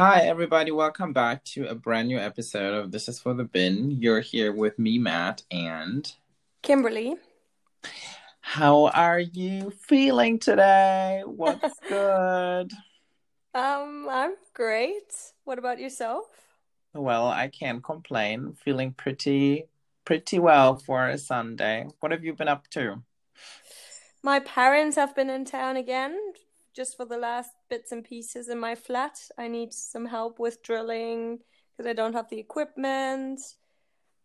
Hi, everybody. Welcome back to a brand new episode of This is for the Bin. You're here with me, Matt, and Kimberly. how are you feeling today? What's good? Um, I'm great. What about yourself? Well, I can't complain. Feeling pretty, pretty well for a Sunday. What have you been up to? My parents have been in town again, just for the last bits and pieces in my flat. I need some help with drilling because I don't have the equipment.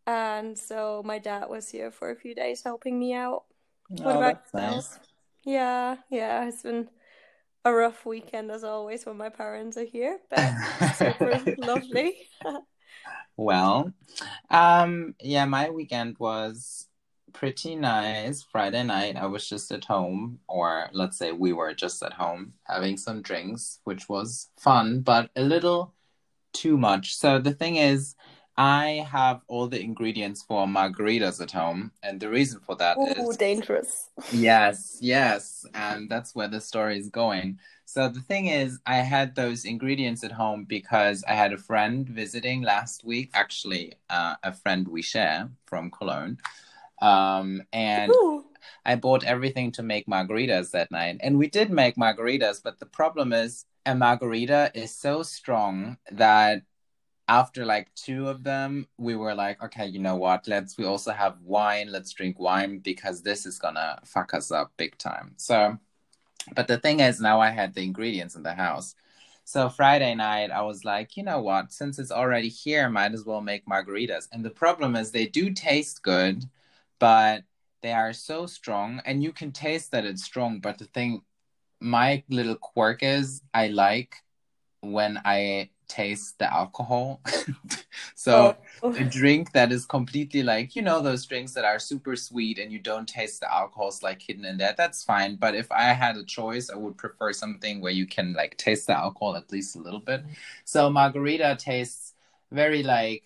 And so my dad was here for a few days helping me out. What Oh, about that's nice. Yeah, yeah, it's been a rough weekend as always when my parents are here, but super lovely. Well, um, yeah, my weekend was pretty nice. Friday night, I was just at home, or let's say we were just at home having some drinks, which was fun, but a little too much. So the thing is, I have all the ingredients for margaritas at home, and the reason for that Ooh, is dangerous. Yes, yes, and that's where the story is going. So the thing is, I had those ingredients at home because I had a friend visiting last week, actually, uh, a friend we share from Cologne. Um, and Ooh. I bought everything to make margaritas that night. And we did make margaritas, but the problem is a margarita is so strong that after like two of them, we were like, okay, you know what? Let's we also have wine. Let's drink wine because this is gonna fuck us up big time. So, but the thing is, now I had the ingredients in the house. So Friday night, I was like, you know what? Since it's already here, might as well make margaritas. And the problem is, they do taste good, but they are so strong, and you can taste that it's strong. But the thing, my little quirk is, I like when I taste the alcohol. so Oh. a drink that is completely like you know those drinks that are super sweet and you don't taste the alcohols like hidden in there that's fine but if i had a choice i would prefer something where you can like taste the alcohol at least a little bit mm-hmm. so margarita tastes very like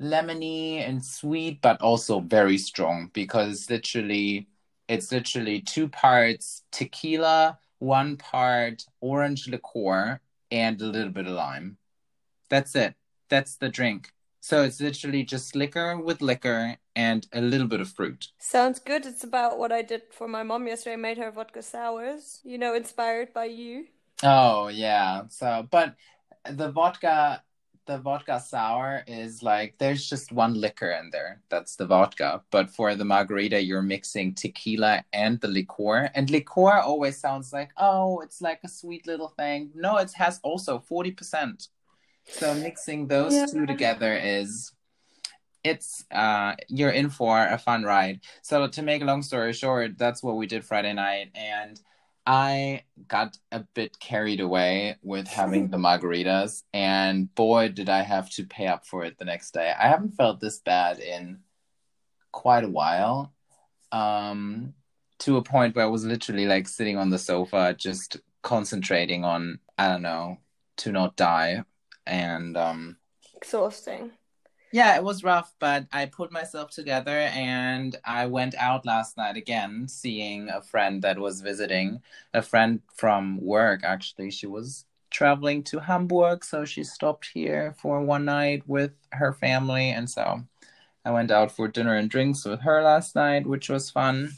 lemony and sweet but also very strong because literally it's literally two parts tequila one part orange liqueur and a little bit of lime that's it that's the drink so it's literally just liquor with liquor and a little bit of fruit. Sounds good. It's about what I did for my mom yesterday. I made her vodka sours, you know, inspired by you. Oh yeah. So but the vodka the vodka sour is like there's just one liquor in there. That's the vodka. But for the margarita you're mixing tequila and the liqueur. And liqueur always sounds like, oh, it's like a sweet little thing. No, it has also 40%. So mixing those Yeah. two together is it's uh you're in for a fun ride. So to make a long story short, that's what we did Friday night and I got a bit carried away with having the margaritas and boy did I have to pay up for it the next day. I haven't felt this bad in quite a while. Um to a point where I was literally like sitting on the sofa just concentrating on I don't know to not die and um Exhausting. Yeah, it was rough, but I put myself together and I went out last night again, seeing a friend that was visiting, a friend from work actually. She was traveling to Hamburg, so she stopped here for one night with her family, and so I went out for dinner and drinks with her last night, which was fun.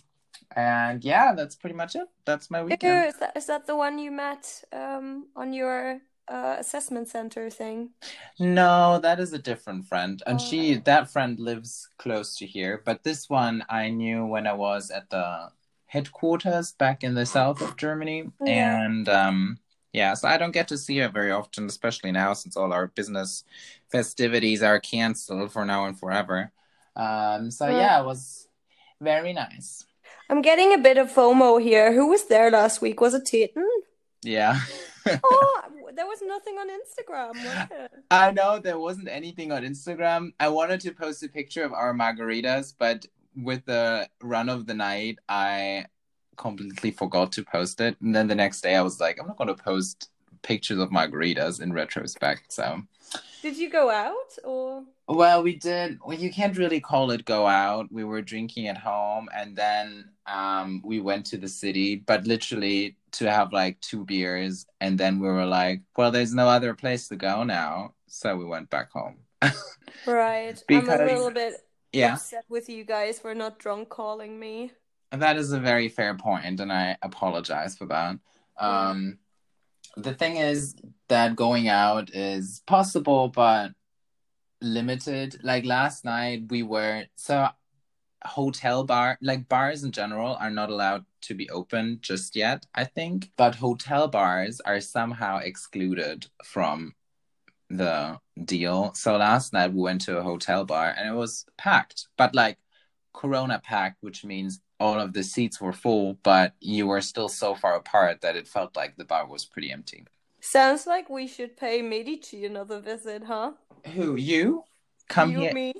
And yeah, that's pretty much it. That's my weekend. is that is that the one you met um on your uh, assessment center thing? No, that is a different friend. And she, Oh. that friend lives close to here. But this one I knew when I was at the headquarters back in the south of Germany. Yeah. And um, yeah, so I don't get to see her very often, especially now since all our business festivities are canceled for now and forever. Um, so yeah, it was very nice. I'm getting a bit of FOMO here. Who was there last week? Was it Tayton? Yeah. Oh, there was nothing on Instagram, was it? I know there wasn't anything on Instagram. I wanted to post a picture of our margaritas, but with the run of the night, I completely forgot to post it. And then the next day, I was like, I'm not going to post pictures of margaritas in retrospect. So, did you go out or? Well, we did. Well, you can't really call it go out. We were drinking at home, and then um, we went to the city, but literally to have like two beers, and then we were like, "Well, there's no other place to go now," so we went back home. right. because, I'm a little bit yeah. upset with you guys for not drunk calling me. That is a very fair point, and I apologize for that. Um, the thing is that going out is possible, but limited. Like last night, we were so hotel bar like bars in general are not allowed to be open just yet i think but hotel bars are somehow excluded from the deal so last night we went to a hotel bar and it was packed but like corona packed which means all of the seats were full but you were still so far apart that it felt like the bar was pretty empty sounds like we should pay medici another visit huh who you? Come you, here. Me?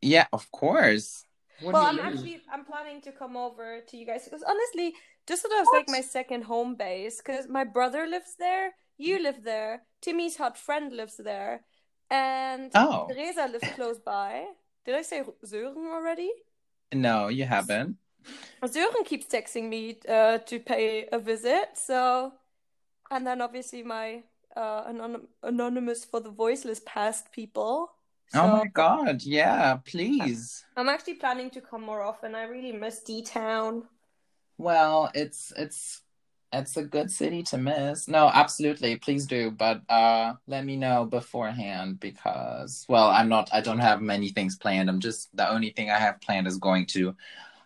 Yeah, of course. What well, I'm mean? actually I'm planning to come over to you guys because honestly, Düsseldorf's what? like my second home base because my brother lives there, you live there, Timmy's hot friend lives there, and oh. Teresa lives close by. Did I say Sören already? No, you haven't. Sören keeps texting me uh, to pay a visit, so and then obviously my uh, anon- anonymous for the voiceless past people. So, oh my god, yeah, please. I'm actually planning to come more often. I really miss D Town. Well, it's it's it's a good city to miss. No, absolutely, please do. But uh let me know beforehand because well, I'm not I don't have many things planned. I'm just the only thing I have planned is going to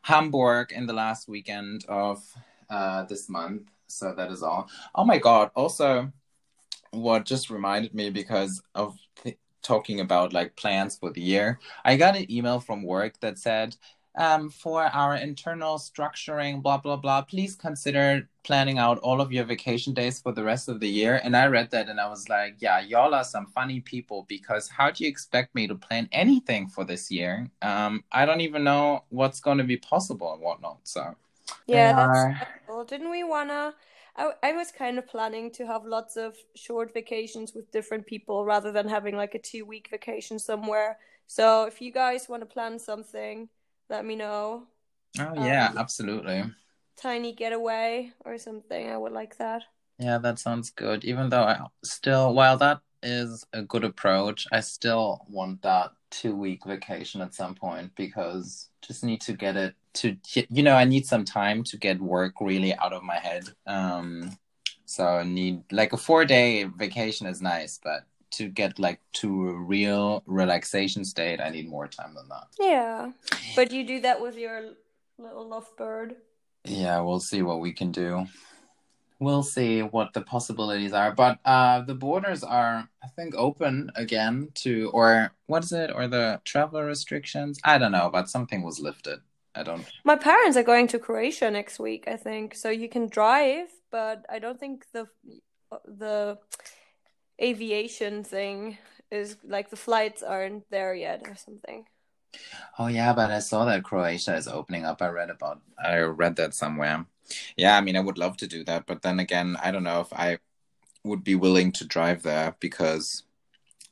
Hamburg in the last weekend of uh this month. So that is all. Oh my god, also what just reminded me because of th- talking about like plans for the year. I got an email from work that said, um, for our internal structuring, blah, blah, blah, please consider planning out all of your vacation days for the rest of the year. And I read that and I was like, yeah, y'all are some funny people because how do you expect me to plan anything for this year? Um, I don't even know what's going to be possible and whatnot. So, yeah, that's cool. Didn't we want to? I, I was kind of planning to have lots of short vacations with different people rather than having like a two week vacation somewhere. So if you guys want to plan something, let me know. Oh yeah, um, absolutely. Tiny getaway or something. I would like that. Yeah, that sounds good. Even though I still, while that is a good approach, I still want that two week vacation at some point because just need to get it to you know i need some time to get work really out of my head um so i need like a four day vacation is nice but to get like to a real relaxation state i need more time than that. Yeah. But you do that with your little lovebird? Yeah we'll see what we can do. We'll see what the possibilities are. But uh the borders are i think open again to or what is it? Or the travel restrictions? I don't know but something was lifted. I don't. My parents are going to Croatia next week, I think. So you can drive, but I don't think the the aviation thing is like the flights aren't there yet or something. Oh yeah, but I saw that Croatia is opening up. I read about I read that somewhere. Yeah, I mean I would love to do that, but then again, I don't know if I would be willing to drive there because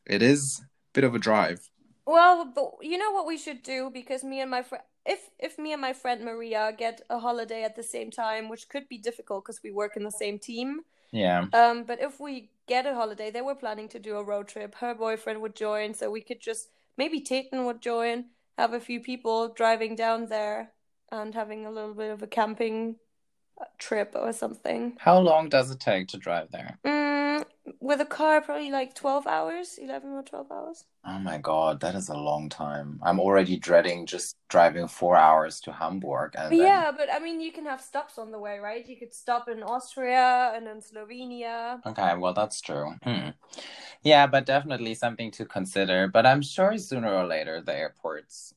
it is a bit of a drive. Well, but you know what we should do because me and my friend if if me and my friend Maria get a holiday at the same time, which could be difficult because we work in the same team. Yeah. Um, but if we get a holiday, they were planning to do a road trip. Her boyfriend would join, so we could just maybe Tayton would join, have a few people driving down there, and having a little bit of a camping trip or something. How long does it take to drive there? Mm, with a car, probably like 12 hours, 11 or 12 hours. Oh my god, that is a long time. I'm already dreading just driving four hours to Hamburg. And yeah, but I mean, you can have stops on the way, right? You could stop in Austria and in Slovenia. Okay, well, that's true. Hmm. Yeah, but definitely something to consider. But I'm sure sooner or later the airports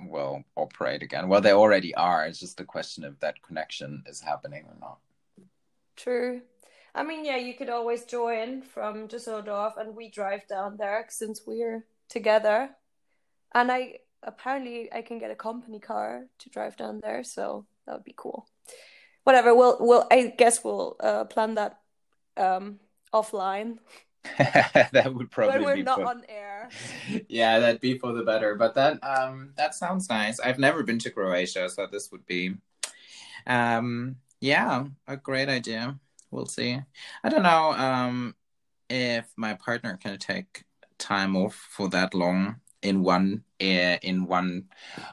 will operate again. Well, they already are. It's just a question of that connection is happening or not. True. I mean, yeah, you could always join from Düsseldorf, and we drive down there since we're together. And I apparently I can get a company car to drive down there, so that would be cool. Whatever, we'll we'll I guess we'll uh, plan that um, offline. that would probably when we're be not for- on air. yeah, that'd be for the better. But that um that sounds nice. I've never been to Croatia, so this would be um yeah, a great idea. We'll see. I don't know um if my partner can take time off for that long in one uh, in one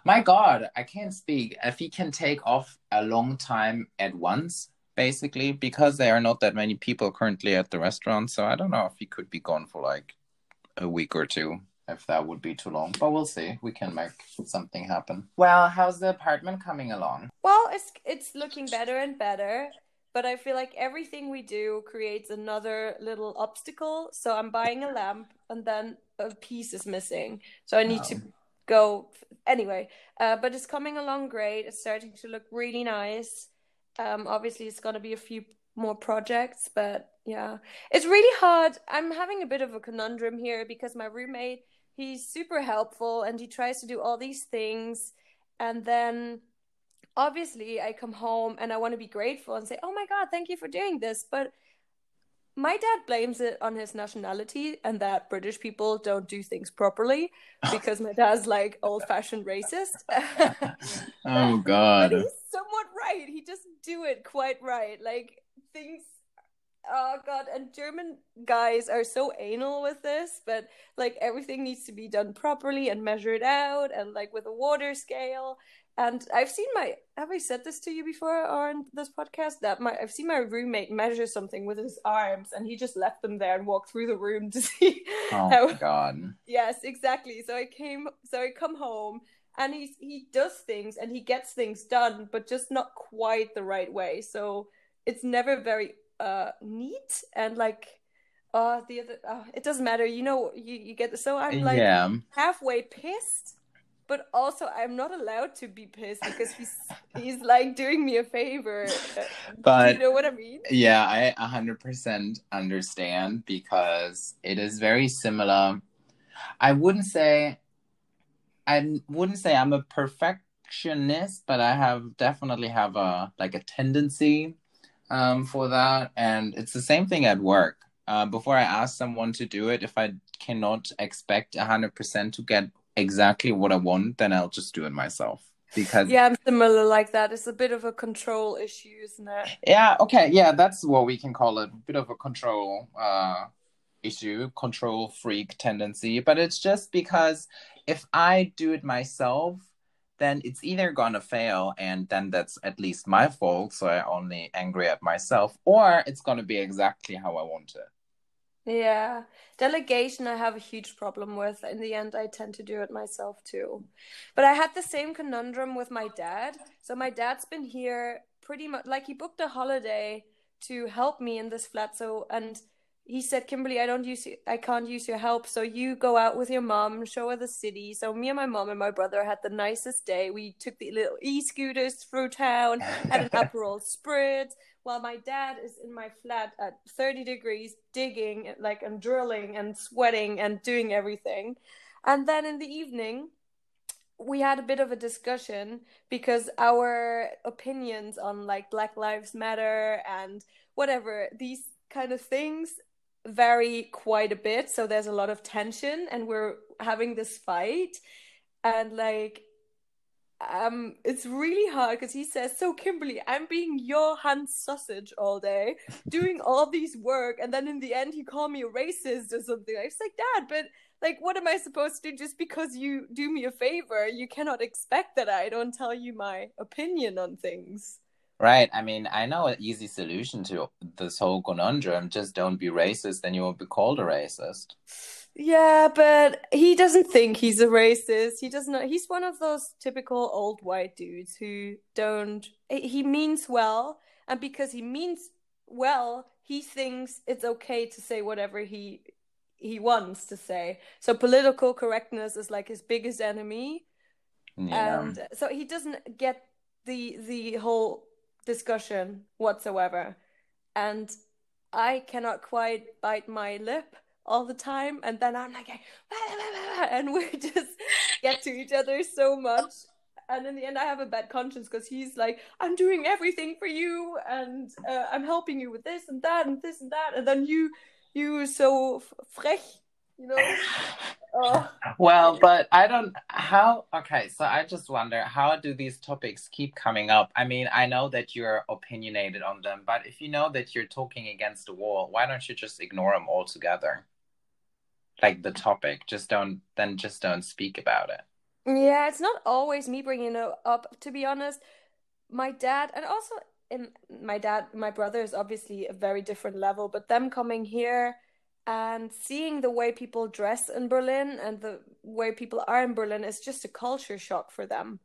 my god i can't speak if he can take off a long time at once basically because there are not that many people currently at the restaurant so i don't know if he could be gone for like a week or two if that would be too long but we'll see we can make something happen well how's the apartment coming along Well, it's it's looking better and better, but I feel like everything we do creates another little obstacle. So I'm buying a lamp and then a piece is missing. So I need to Oh. go anyway. Uh, but it's coming along great. It's starting to look really nice. Um, obviously, it's gonna be a few more projects, but yeah, it's really hard. I'm having a bit of a conundrum here because my roommate, he's super helpful and he tries to do all these things, and then obviously I come home and I want to be grateful and say, "Oh my God, thank you for doing this," but my dad blames it on his nationality and that British people don't do things properly because my dad's like old-fashioned racist. oh But god he's somewhat right. He doesn't do it quite right. Like things oh god, and German guys are so anal with this, but like everything needs to be done properly and measured out and like with a water scale. And I've seen my have I said this to you before on this podcast that my I've seen my roommate measure something with his arms and he just left them there and walked through the room to see oh how my god Yes, exactly. So I came, so I come home, and he's he does things and he gets things done, but just not quite the right way. So it's never very uh neat and like uh the other uh, it doesn't matter. You know, you you get so I'm like yeah halfway pissed, but also I'm not allowed to be pissed because he's he's like doing me a favor. But- you know what I mean? Yeah, I 100% understand because it is very similar. I wouldn't say I wouldn't say I'm a perfectionist, but I have definitely have a like a tendency um, for that, and it's the same thing at work. Uh, before I ask someone to do it, if I cannot expect 100% to get exactly what I want, then I'll just do it myself because Yeah, I'm similar like that. It's a bit of a control issue, isn't it? Yeah, okay, yeah, that's what we can call it. A bit of a control uh issue, control freak tendency. But it's just because if I do it myself, then it's either gonna fail and then that's at least my fault, so I only angry at myself, or it's gonna be exactly how I want it. Yeah, delegation I have a huge problem with. In the end, I tend to do it myself too. But I had the same conundrum with my dad. So my dad's been here pretty much like he booked a holiday to help me in this flat. So and he said, Kimberly, I don't use I can't use your help. So you go out with your mom, show her the city. So me and my mom and my brother had the nicest day. We took the little e-scooters through town, had an Aperol Spritz while my dad is in my flat at 30 degrees digging like and drilling and sweating and doing everything. And then in the evening we had a bit of a discussion because our opinions on like black lives matter and whatever these kind of things vary quite a bit. So there's a lot of tension and we're having this fight. And like um it's really hard because he says so kimberly i'm being your hand sausage all day doing all these work and then in the end he called me a racist or something i was like dad but like what am i supposed to do just because you do me a favor you cannot expect that i don't tell you my opinion on things Right. I mean, I know an easy solution to this whole conundrum. Just don't be racist, then you won't be called a racist. yeah but he doesn't think he's a racist. He doesn't he's one of those typical old white dudes who don't he means well and because he means well he thinks it's okay to say whatever he he wants to say. So political correctness is like his biggest enemy. Yeah. and so he doesn't get the the whole discussion whatsoever. And i cannot quite bite my lip all the time and then i'm like and we just get to each other so much and in the end i have a bad conscience because he's like i'm doing everything for you and uh, I'm helping you with this and that and this and that, and then you you so frech, you know. Oh. Well, but I don't how okay, so I just wonder how do these topics keep coming up? I mean, I know that you're opinionated on them, but if you know that you're talking against a wall, why don't you just ignore them altogether? Like the topic, just don't then just don't speak about it. Yeah, it's not always me bringing it up to be honest. My dad and also in my dad, my brother is obviously a very different level, but them coming here and seeing the way people dress in Berlin and the way people are in Berlin is just a culture shock for them.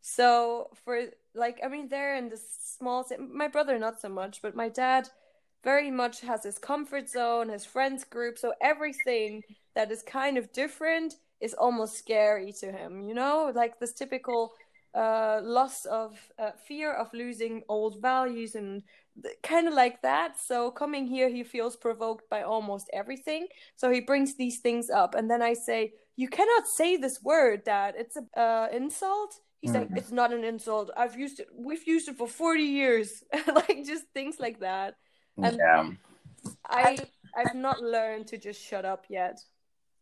So for like I mean they're in this small my brother not so much, but my dad very much has his comfort zone, his friends group, so everything that is kind of different is almost scary to him, you know? Like this typical uh, loss of uh, fear of losing old values and kind of like that. So coming here, he feels provoked by almost everything. So he brings these things up, and then I say, "You cannot say this word, Dad. It's an uh, insult." He's like, "It's not an insult. I've used it. We've used it for forty years." like just things like that. And yeah. I I've not learned to just shut up yet.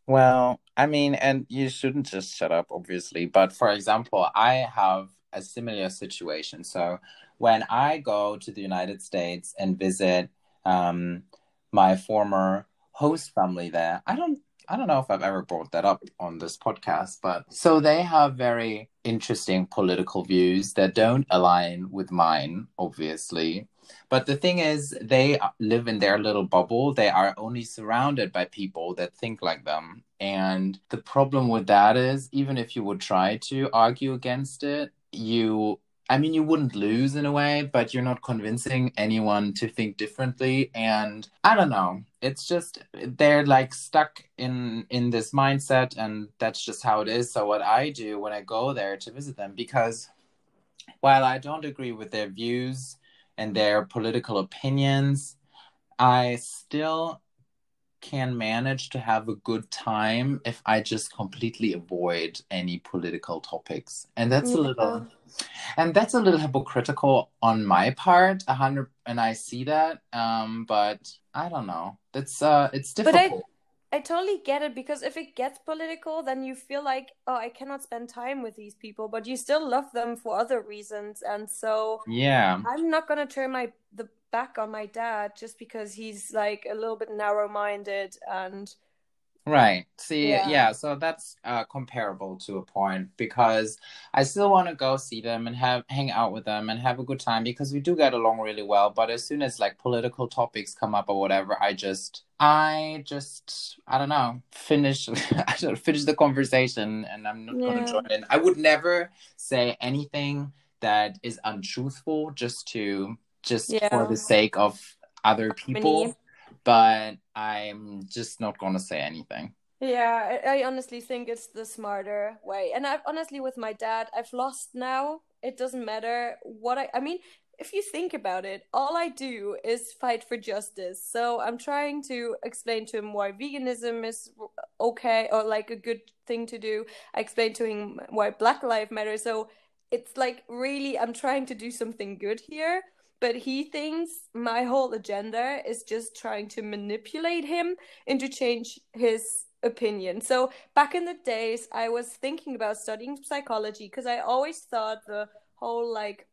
Well, I mean, and you shouldn't just shut up, obviously. But for example, I have a similar situation. So when I go to the United States and visit um, my former host family there, I don't I don't know if I've ever brought that up on this podcast, but so they have very interesting political views that don't align with mine, obviously. But the thing is, they uh, live in their little bubble. They are only surrounded by people that think like them. And the problem with that is, even if you would try to argue against it, you I mean, you wouldn't lose in a way, but you're not convincing anyone to think differently. And I don't know. It's just they're like stuck in in this mindset, and that's just how it is. So what I do when I go there to visit them, because while I don't agree with their views and their political opinions, I still can manage to have a good time if I just completely avoid any political topics. And that's yeah. a little and that's a little hypocritical on my part, a hundred and I see that. Um, but I don't know. It's uh it's difficult. I totally get it because if it gets political, then you feel like, oh, I cannot spend time with these people, but you still love them for other reasons. And so Yeah. I'm not gonna turn my the back on my dad just because he's like a little bit narrow minded and Right. See, yeah. yeah, so that's uh, comparable to a point because I still want to go see them and have hang out with them and have a good time because we do get along really well. But as soon as like political topics come up or whatever, I just, I just, I don't know, finish, I don't finish the conversation and I'm not yeah. gonna join in. I would never say anything that is untruthful just to just yeah. for the sake of other people. But I'm just not going to say anything. Yeah, I, I honestly think it's the smarter way. And I've honestly, with my dad, I've lost now. It doesn't matter what I. I mean, if you think about it, all I do is fight for justice. So I'm trying to explain to him why veganism is okay or like a good thing to do. I explain to him why Black Lives Matter. So it's like really, I'm trying to do something good here but he thinks my whole agenda is just trying to manipulate him into change his opinion. So back in the days, I was thinking about studying psychology because I always thought the whole like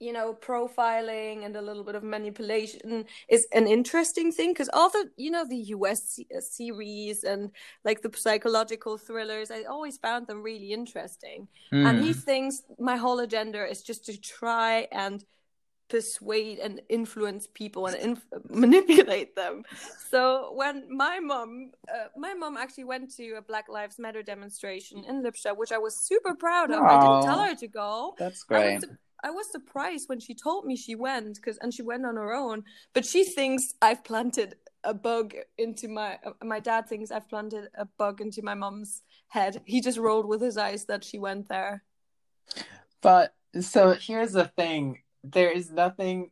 you know profiling and a little bit of manipulation is an interesting thing because all the you know the us uh, series and like the psychological thrillers i always found them really interesting mm. and he hmm. thinks my whole agenda is just to try and persuade and influence people and inf- manipulate them. So when my mom, uh, my mom actually went to a Black Lives Matter demonstration in Lippstadt, which I was super proud of. I didn't tell her to go. That's great. I was, I was surprised when she told me she went because and she went on her own. But she thinks I've planted a bug into my. Uh, my dad thinks I've planted a bug into my mom's head. He just rolled with his eyes that she went there. But so here's the thing there is nothing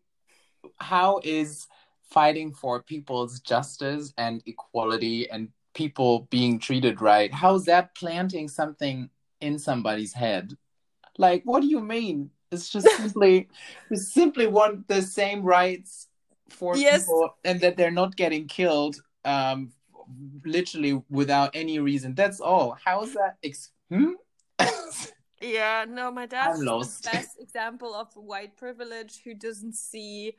how is fighting for people's justice and equality and people being treated right how's that planting something in somebody's head like what do you mean It's just simply, we simply want the same rights for Yes. people, and that they're not getting killed, um, literally without any reason. That's all. How's that? Ex- hmm? Yeah, no, my dad's the best example of white privilege who doesn't see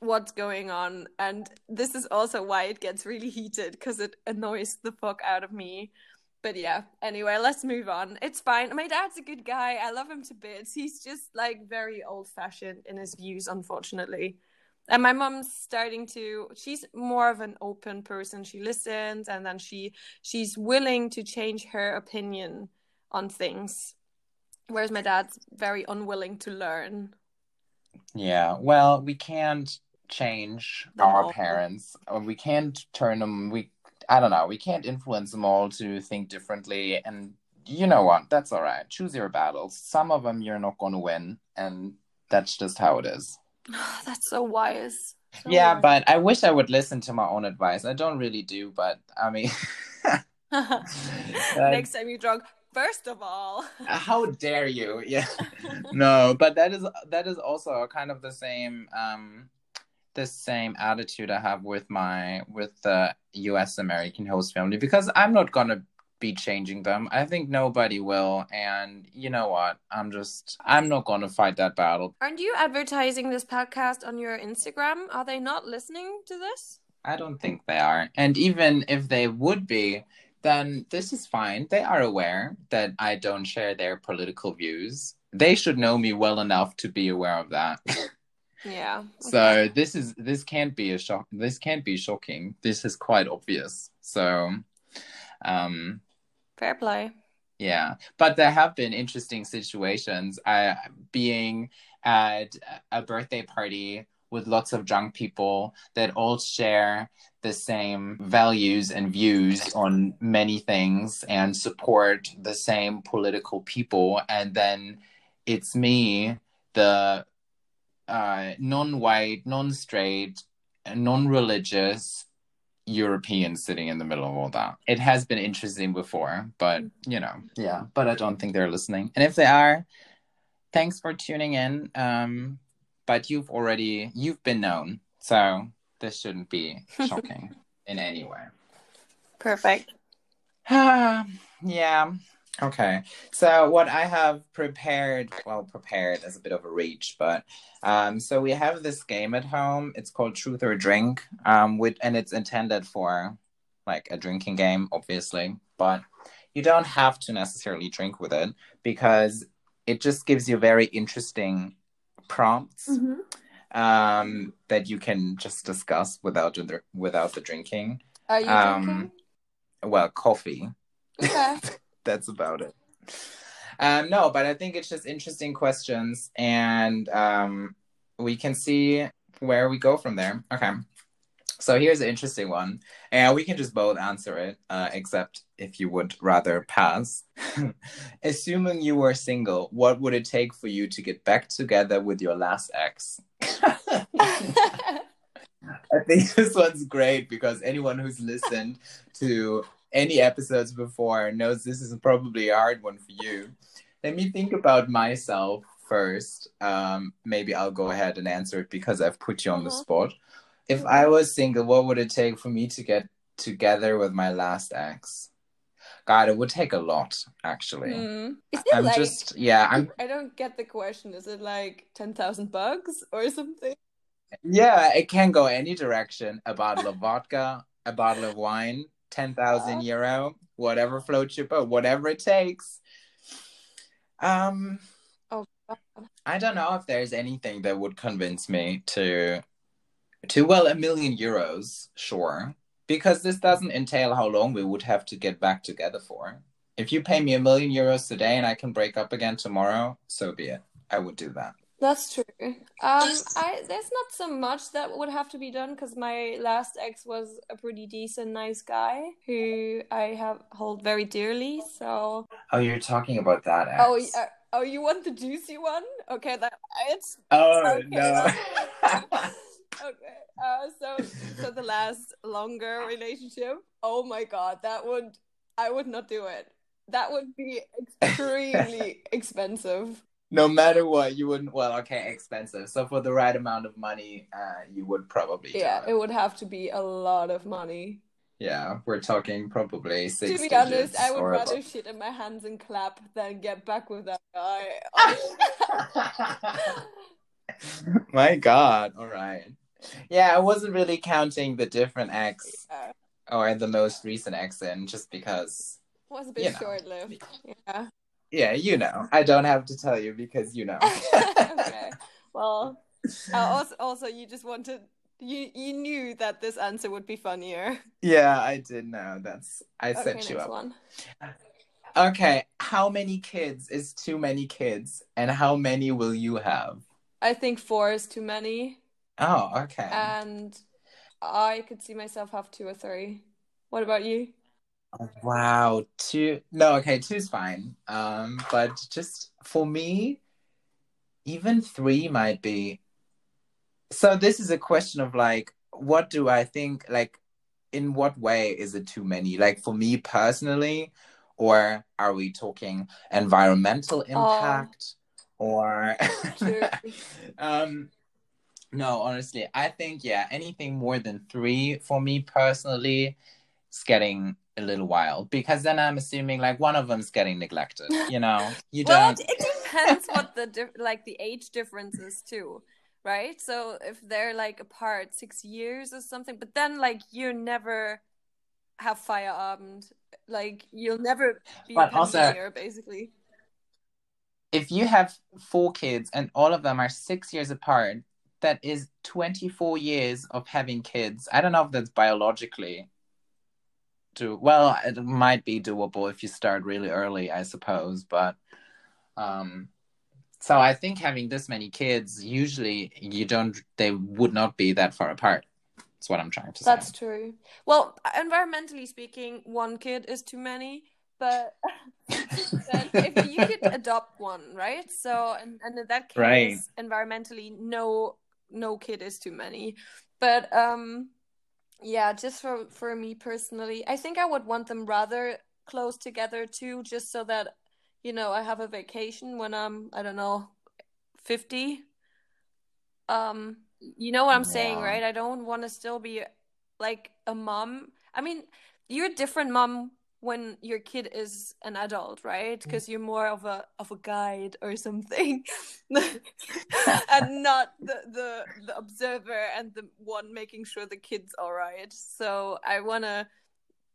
what's going on. And this is also why it gets really heated because it annoys the fuck out of me. But yeah, anyway, let's move on. It's fine. My dad's a good guy. I love him to bits. He's just like very old fashioned in his views, unfortunately. And my mom's starting to she's more of an open person. She listens and then she she's willing to change her opinion on things. Whereas my dad's very unwilling to learn. Yeah, well, we can't change Them our all. parents. We can't turn them. We, I don't know. We can't influence them all to think differently. And you know what? That's all right. Choose your battles. Some of them you're not going to win, and that's just how it is. That's so wise. So yeah, wise. but I wish I would listen to my own advice. I don't really do, but I mean, Next time you drunk, first of all. how dare you? Yeah. no but that is that is also kind of the same um the same attitude i have with my with the us american host family because i'm not gonna be changing them i think nobody will and you know what i'm just i'm not gonna fight that battle Aren't you advertising this podcast on your Instagram? Are they not listening to this? i don't think they are and even if they would be then this is fine they are aware that i don't share their political views they should know me well enough to be aware of that Yeah. So this is this can't be a shock. This can't be shocking. This is quite obvious. So, um, Fair play. yeah. But there have been interesting situations. I being at a birthday party with lots of drunk people that all share the same values and views on many things and support the same political people, and then it's me, the uh, non-white, non-straight, non-religious European sitting in the middle of all that. It has been interesting before, but you know, yeah. But I don't think they're listening. And if they are, thanks for tuning in. Um, but you've already you've been known, so this shouldn't be shocking in any way. Perfect. yeah. Okay. So what I have prepared, well, prepared as a bit of a reach, but um, so we have this game at home. It's called Truth or Drink, um, with and it's intended for like a drinking game, obviously, but you don't have to necessarily drink with it because it just gives you very interesting prompts um, that you can just discuss without the without the drinking. Are you Um, drinking? Well, coffee. Okay. that's about it. Um, no, but I think it's just interesting questions, and um, we can see where we go from there. Okay. So here's an interesting one, and we can just both answer it, uh, except if you would rather pass. Assuming you were single, what would it take for you to get back together with your last ex? I think this one's great because anyone who's listened to any episodes before knows this is probably a hard one for you. Let me think about myself first. Um, maybe I'll go ahead and answer it because I've put you on the Mhm. spot. If I was single, what would it take for me to get together with my last ex? God, it would take a lot, actually. Mm. Is it I'm like, just, yeah, I'm, I don't get the question. Is it like 10,000 bucks or something? yeah, it can go any direction. A bottle of vodka, a bottle of wine, 10,000 euro, whatever floats your boat, whatever it takes. Um, Oh, God. I don't know if there's anything that would convince me to to well a million euros, sure. Because this doesn't entail how long we would have to get back together for. If you pay me a million euros today and I can break up again tomorrow, so be it. I would do that. That's true. Um, I there's not so much that would have to be done because my last ex was a pretty decent, nice guy who I have hold very dearly. So, Oh, you're talking about that ex. oh, uh, oh, you want the juicy one? Okay, that it's Oh, okay. no. okay. Uh, so so the last longer relationship. Oh my god, that would I would not do it. That would be extremely expensive. no matter what, you wouldn't. Well, okay, expensive. So for the right amount of money, uh, you would probably. do Yeah, it would have to be a lot of money. Yeah, we're talking probably six. to be honest, I would rather above. shit in my hands and clap than get back with that guy. My God! All right. Yeah, I wasn't really counting the different X Yeah, or the most recent X in, just because. it was a bit You know. short lived. Yeah. Yeah, you know. I don't have to tell you because you know. okay. Well, uh, also, also, you just wanted you you knew that this answer would be funnier. yeah, I did know. That's I Okay, set you up. one. Okay, how many kids is too many kids, and how many will you have? I think four is too many, Oh, okay. and I could see myself have two or three. What about you? Wow, two. No, okay, two's fine. Um, but just for me, even three might be. So this is a question of like, what do I think? Like, in what way is it too many? Like for me personally, or are we talking environmental impact, or? Um, no, honestly, I think yeah, anything more than three for me personally, it's getting a little wild because then I'm assuming like one of them's getting neglected. You know, you Well, don't. it it depends what the dif- like the age difference is too, right? So if they're like apart six years or something, but then like you never have Feierabend, like you'll never be But a also- basically. If you have four kids and all of them are six years apart, that is 24 years of having kids. I don't know if that's biologically do well. It might be doable if you start really early, I suppose, but um. So I think having this many kids, usually you don't. They would not be that far apart. That's what I'm trying to say. That's true. Well, environmentally speaking, one kid is too many, but if you could adopt one, right? So, and, and in that case, Right. environmentally, no, no kid is too many. But um, yeah, just for for me personally, I think I would want them rather close together too, just so that you know I have a vacation when I'm I don't know, fifty. Um, you know what I'm saying, right? I don't want to still be like a mom. I mean, you're a different mom when your kid is an adult, right? Because you're more of a of a guide or something, and not the, the the observer and the one making sure the kid's all right. So I wanna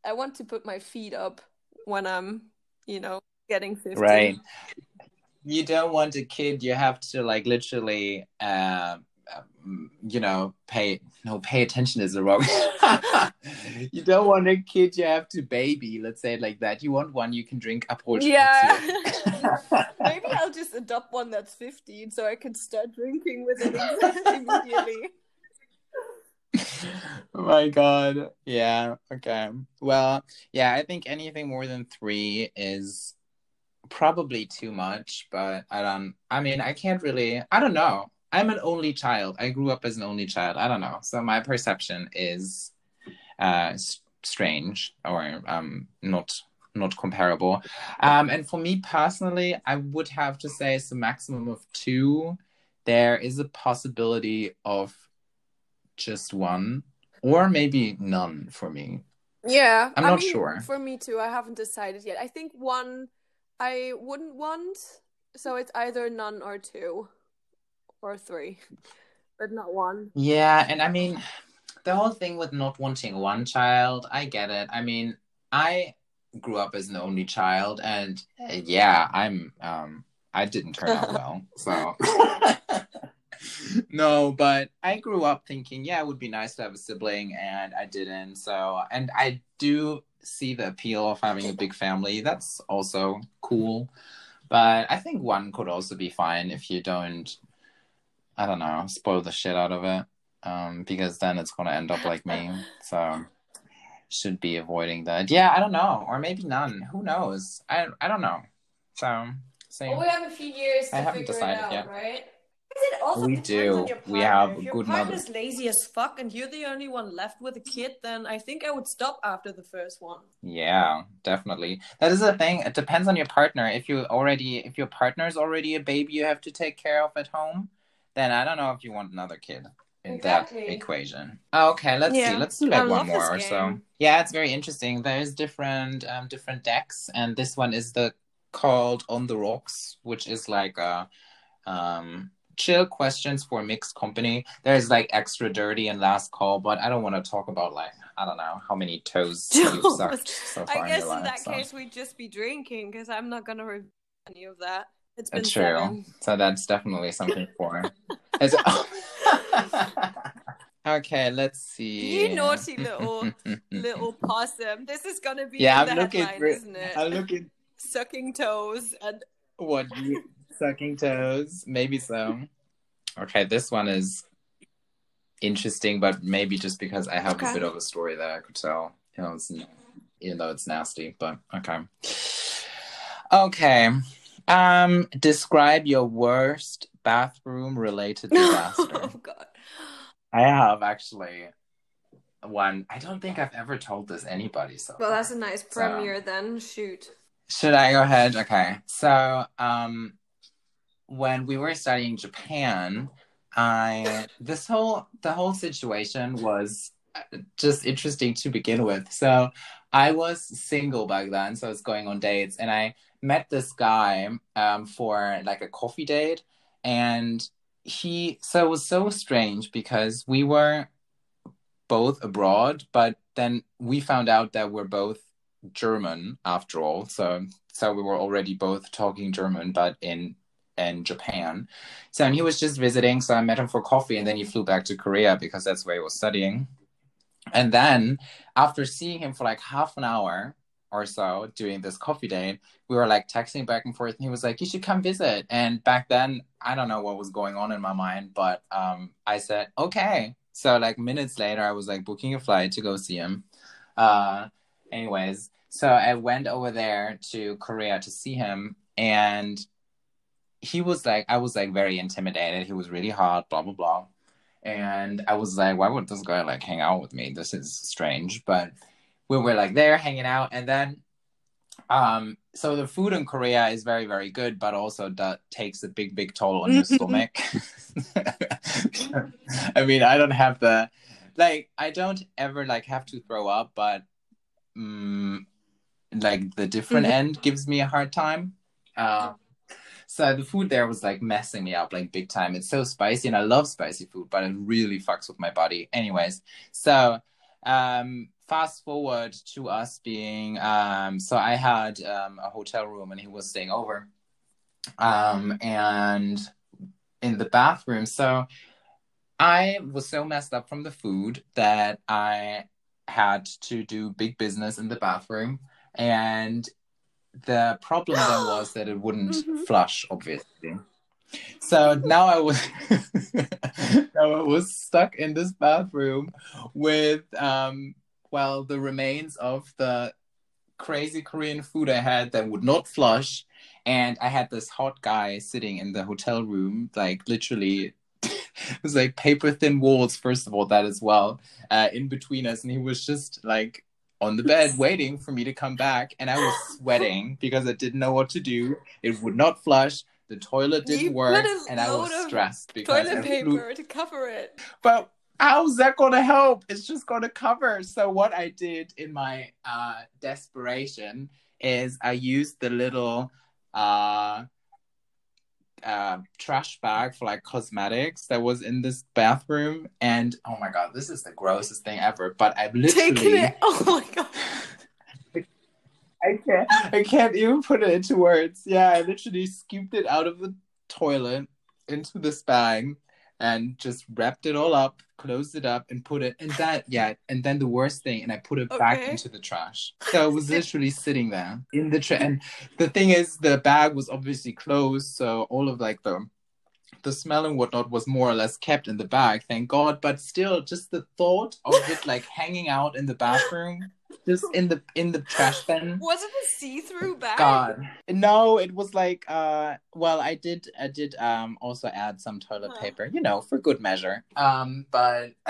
I want to put my feet up when I'm, you know, getting 50. Right. You don't want a kid. You have to like literally, uh, um, you know, pay. No, pay attention is the wrong. you don't want a kid. You have to baby. Let's say it like that. You want one you can drink Aperol Yeah. Maybe I'll just adopt one that's 15 so I can start drinking with it immediately. oh my god. Yeah. Okay. Well, yeah. I think anything more than three is probably too much. But I don't. I mean, I can't really. I don't know. I'm an only child. I grew up as an only child. I don't know. So my perception is uh, strange or um, not not comparable. Um, and for me personally, I would have to say it's a maximum of two. There is a possibility of just one or maybe none for me. Yeah, I'm I not mean, sure. For me too, I haven't decided yet. I think one I wouldn't want, so it's either none or two or three, but not one. Yeah, and I mean, the whole thing with not wanting one child, I get it. I mean, I grew up as an only child, and uh, yeah, I'm um, I didn't turn out well, so. no, but I grew up thinking, yeah, it would be nice to have a sibling, and I didn't. So, and I do see the appeal of having a big family. That's also cool. But I think one could also be fine if you don't, I don't know, spoil the shit out of it. Um, because then it's gonna end up like me. So should be avoiding that. Yeah, I don't know, or maybe none. Who knows? I I don't know. So same. Well, we have a few years to I haven't figure it decided out, yet. right? It also We do. We partner. have If your good partner's lazy as fuck and you're the only one left with a kid, then I think I would stop after the first one. Yeah, definitely. That is the thing. It depends on your partner. If you already, if your partner's already a baby you have to take care of at home, then I don't know if you want another kid in Exactly. that equation. Okay, let's Yeah, see. Let's do I like love one more or so. Yeah, it's very interesting. There's different um different decks, and this one is the called On the Rocks, which is like a um chill questions for mixed company. There's like extra dirty and last call, but I don't want to talk about like I don't know how many toes you've sucked so far I guess in your in life. that so. case we'd just be drinking because I'm not gonna review any of that. It's been true. seven. So that's definitely something for. It- okay, let's see. You naughty little little possum. This is gonna be Yeah, I'm looking. headline, For, isn't it? I'm looking. Sucking toes and What you sucking toes? Maybe so. Okay, this one is interesting, but maybe just because I have Okay. a bit of a story that I could tell. You know, it's, even though it's nasty, but okay. Okay. Um, describe your worst bathroom related disaster. oh god. I have actually one. I don't think I've ever told this anybody so. Well, far. that's a nice So- premiere then. Shoot. Should I go ahead? Okay. So, um, when we were studying Japan, I this whole the whole situation was uh, just interesting to begin with. So, I was single back then, so I was going on dates, and I met this guy um, for like a coffee date, and he so it was so strange because we were both abroad, but then we found out that we're both German after all. So so we were already both talking German, but in in Japan. So and he was just visiting, so I met him for coffee, and then he flew back to Korea because that's where he was studying. And then after seeing him for like half an hour or so doing this coffee date, we were like texting back and forth, and he was like, "You should come visit." And back then, I don't know what was going on in my mind, but um, I said, "Okay." So like minutes later, I was like booking a flight to go see him. Uh, anyways, so I went over there to Korea to see him, and he was like, I was like very intimidated. He was really hot, blah blah blah, and I was like, why would this guy like hang out with me? This is strange. But we were like there hanging out, and then, um, so the food in Korea is very very good, but also that takes a big big toll on your stomach. I mean, I don't have the like I don't ever like have to throw up, but um, like the different Mhm. end gives me a hard time. Uh, so the food there was like messing me up like big time. It's so spicy, and I love spicy food, but it really fucks with my body. Anyways, so um, fast forward to us being um, so I had um, a hotel room, and he was staying over, um, and in the bathroom. So I was so messed up from the food that I had to do big business in the bathroom. And the problem then was that it wouldn't Mhm. flush, obviously. So now I was now I was stuck in this bathroom with um well the remains of the crazy Korean food I had that would not flush and I had this hot guy sitting in the hotel room like literally it was like paper thin walls first of all that as well uh, in between us and he was just like on the bed waiting for me to come back and I was sweating because I didn't know what to do it would not flush the toilet didn't You work and I was stressed because Toilet I flew- paper to cover it. but how's that going to help? It's just going to cover. So what I did in my uh, desperation is I used the little uh, uh, trash bag for like cosmetics that was in this bathroom, and oh my god, this is the grossest thing ever. But I've Taking literally. it. Oh my god. I can't. I can't even put it into words. Yeah, I literally scooped it out of the toilet into this bag and just wrapped it all up, closed it up, and put it. And that, yeah. And then the worst thing, and I put it back into the trash. So it was literally sitting there in the trash. And the thing is, the bag was obviously closed, so all of like the the smell and whatnot was more or less kept in the bag, thank God. But still, just the thought of it like hanging out in the bathroom just in the in the trash bin. Was it a see-through bag? God, no, it was like uh, well, I did I did um also add some toilet Huh. paper, you know, for good measure. Um, but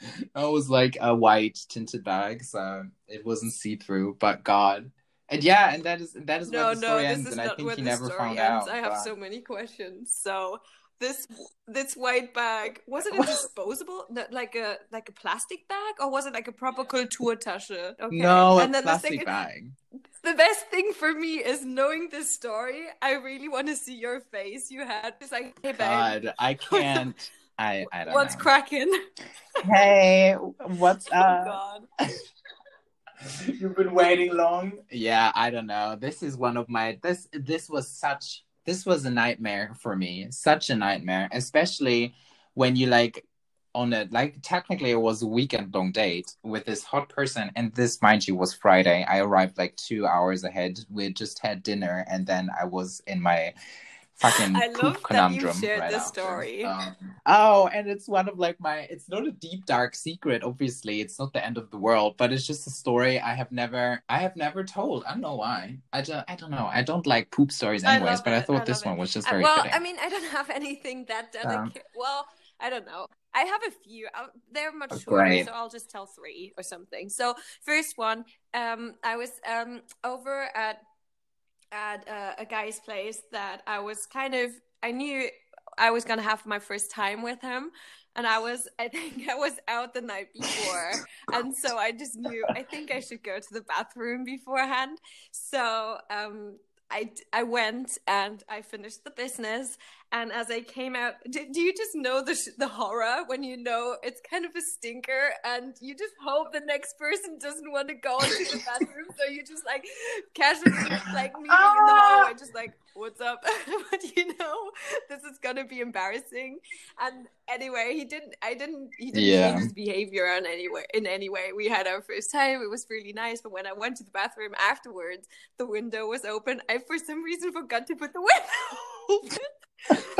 it was like a white tinted bag, so it wasn't see through. But God, and yeah, and that is that is No, where the story this ends, and I think he never found ends. out. I have but- so many questions. So this this white bag was it a disposable, like a like a plastic bag, or was it like a proper Kulturtasche? Okay. No, a and then the plastic second, bag. the best thing for me is knowing this story. I really want to see your face. You had it's like, hey babe, God, I can't. I I don't what's know. cracking? hey, what's oh up? God. You've been waiting long. Yeah, I don't know. This is one of my this this was such this was a nightmare for me. Such a nightmare, especially when you like on a like technically it was a weekend long date with this hot person and this mind you was Friday. I arrived like 2 hours ahead. We just had dinner and then I was in my fucking I poop love that you conundrum shared right this after. story. Um, oh, and it's one of like my. It's not a deep dark secret. Obviously, it's not the end of the world, but it's just a story I have never. I have never told. I don't know why. I just. I don't know. I don't like poop stories, anyways. love but I thought I this love one was just very well, fitting. I mean, I don't have anything that delicate. well, I don't know. I have a few. Uh, they're much Oh, shorter, great. so I'll just tell three or something. So, first one, um, I was um over at at uh, a guy's place that I was kind of. I knew I was gonna have my first time with him. And I was, I think I was out the night before. and so I just knew, I think I should go to the bathroom beforehand. So um, I, I went and I finished the business. And as I came out, do, do you just know the sh- the horror when you know it's kind of a stinker, and you just hope the next person doesn't want to go into the bathroom, so you just like casually like meeting in the ah! hallway, just like what's up, but you know this is gonna be embarrassing. And anyway, he didn't. I didn't. He didn't Yeah. change his behavior in any way. In any way, we had our first time. It was really nice. But when I went to the bathroom afterwards, the window was open. I for some reason forgot to put the window open.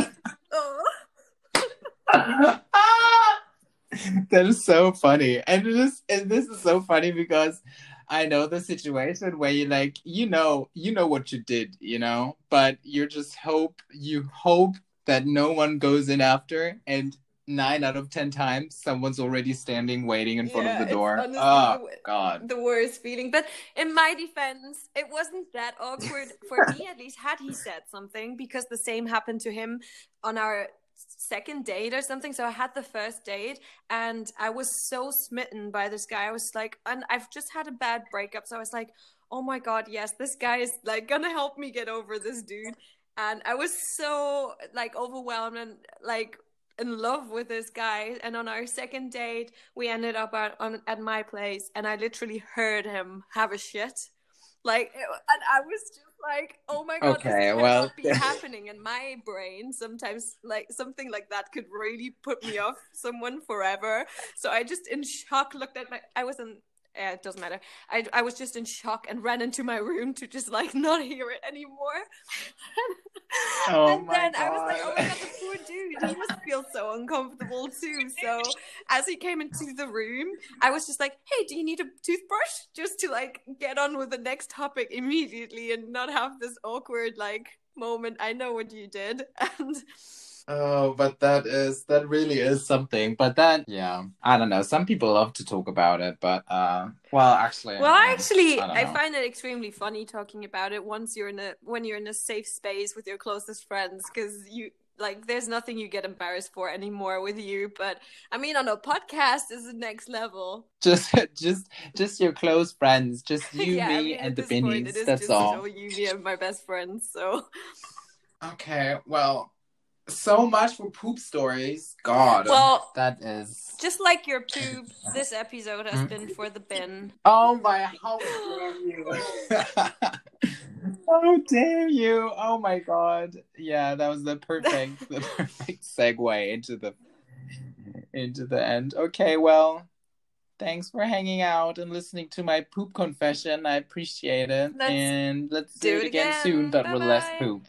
that is so funny, and it is. And this is so funny because I know the situation where you like, you know, you know what you did, you know, but you just hope you hope that no one goes in after, and nine out of ten times someone's already standing waiting in front Yeah, of the door. Oh the- God. the worst feeling. But in my defense, it wasn't that awkward for me, at least, had he said something, because the same happened to him on our second date or something. So I had the first date and I was so smitten by this guy. I was like, and I've just had a bad breakup. So I was like, oh my God, yes, this guy is like gonna help me get over this dude. And I was so like overwhelmed and like in love with this guy. And on our second date, we ended up at, on, at my place and I literally heard him have a shit. Like, it, and I was just like, oh my god, Okay, this well- be happening in my brain. Sometimes, like, something like that could really put me off someone forever. So I just, in shock, looked at my, I was in, uh, it doesn't matter. I, I was just in shock and ran into my room to just like not hear it anymore. Oh and my then I was like, oh my God. god, the poor dude. He must feel so uncomfortable too. So as he came into the room, I was just like, hey, do you need a toothbrush? Just to like get on with the next topic immediately and not have this awkward like moment. I know what you did. And Oh, but that is that really is something. But then, yeah, I don't know. Some people love to talk about it, but uh, well, actually, well, I actually, I I, find it extremely funny talking about it once you're in a when you're in a safe space with your closest friends because you like there's nothing you get embarrassed for anymore with you. But I mean, on a podcast is the next level. just just just your close friends, just you, yeah, me, I mean, and the binnies. That's just all. you, me, and my best friends. So Okay, well, so much for poop stories. God, well. that is. Just like your poop, this episode has been for the bin. Oh my! How dare you? how dare you? Oh my God! Yeah, that was the perfect, the perfect segue into the into the end. Okay, well, thanks for hanging out and listening to my poop confession. I appreciate it, Let's and let's do do, it it again, again. soon, but with less poop.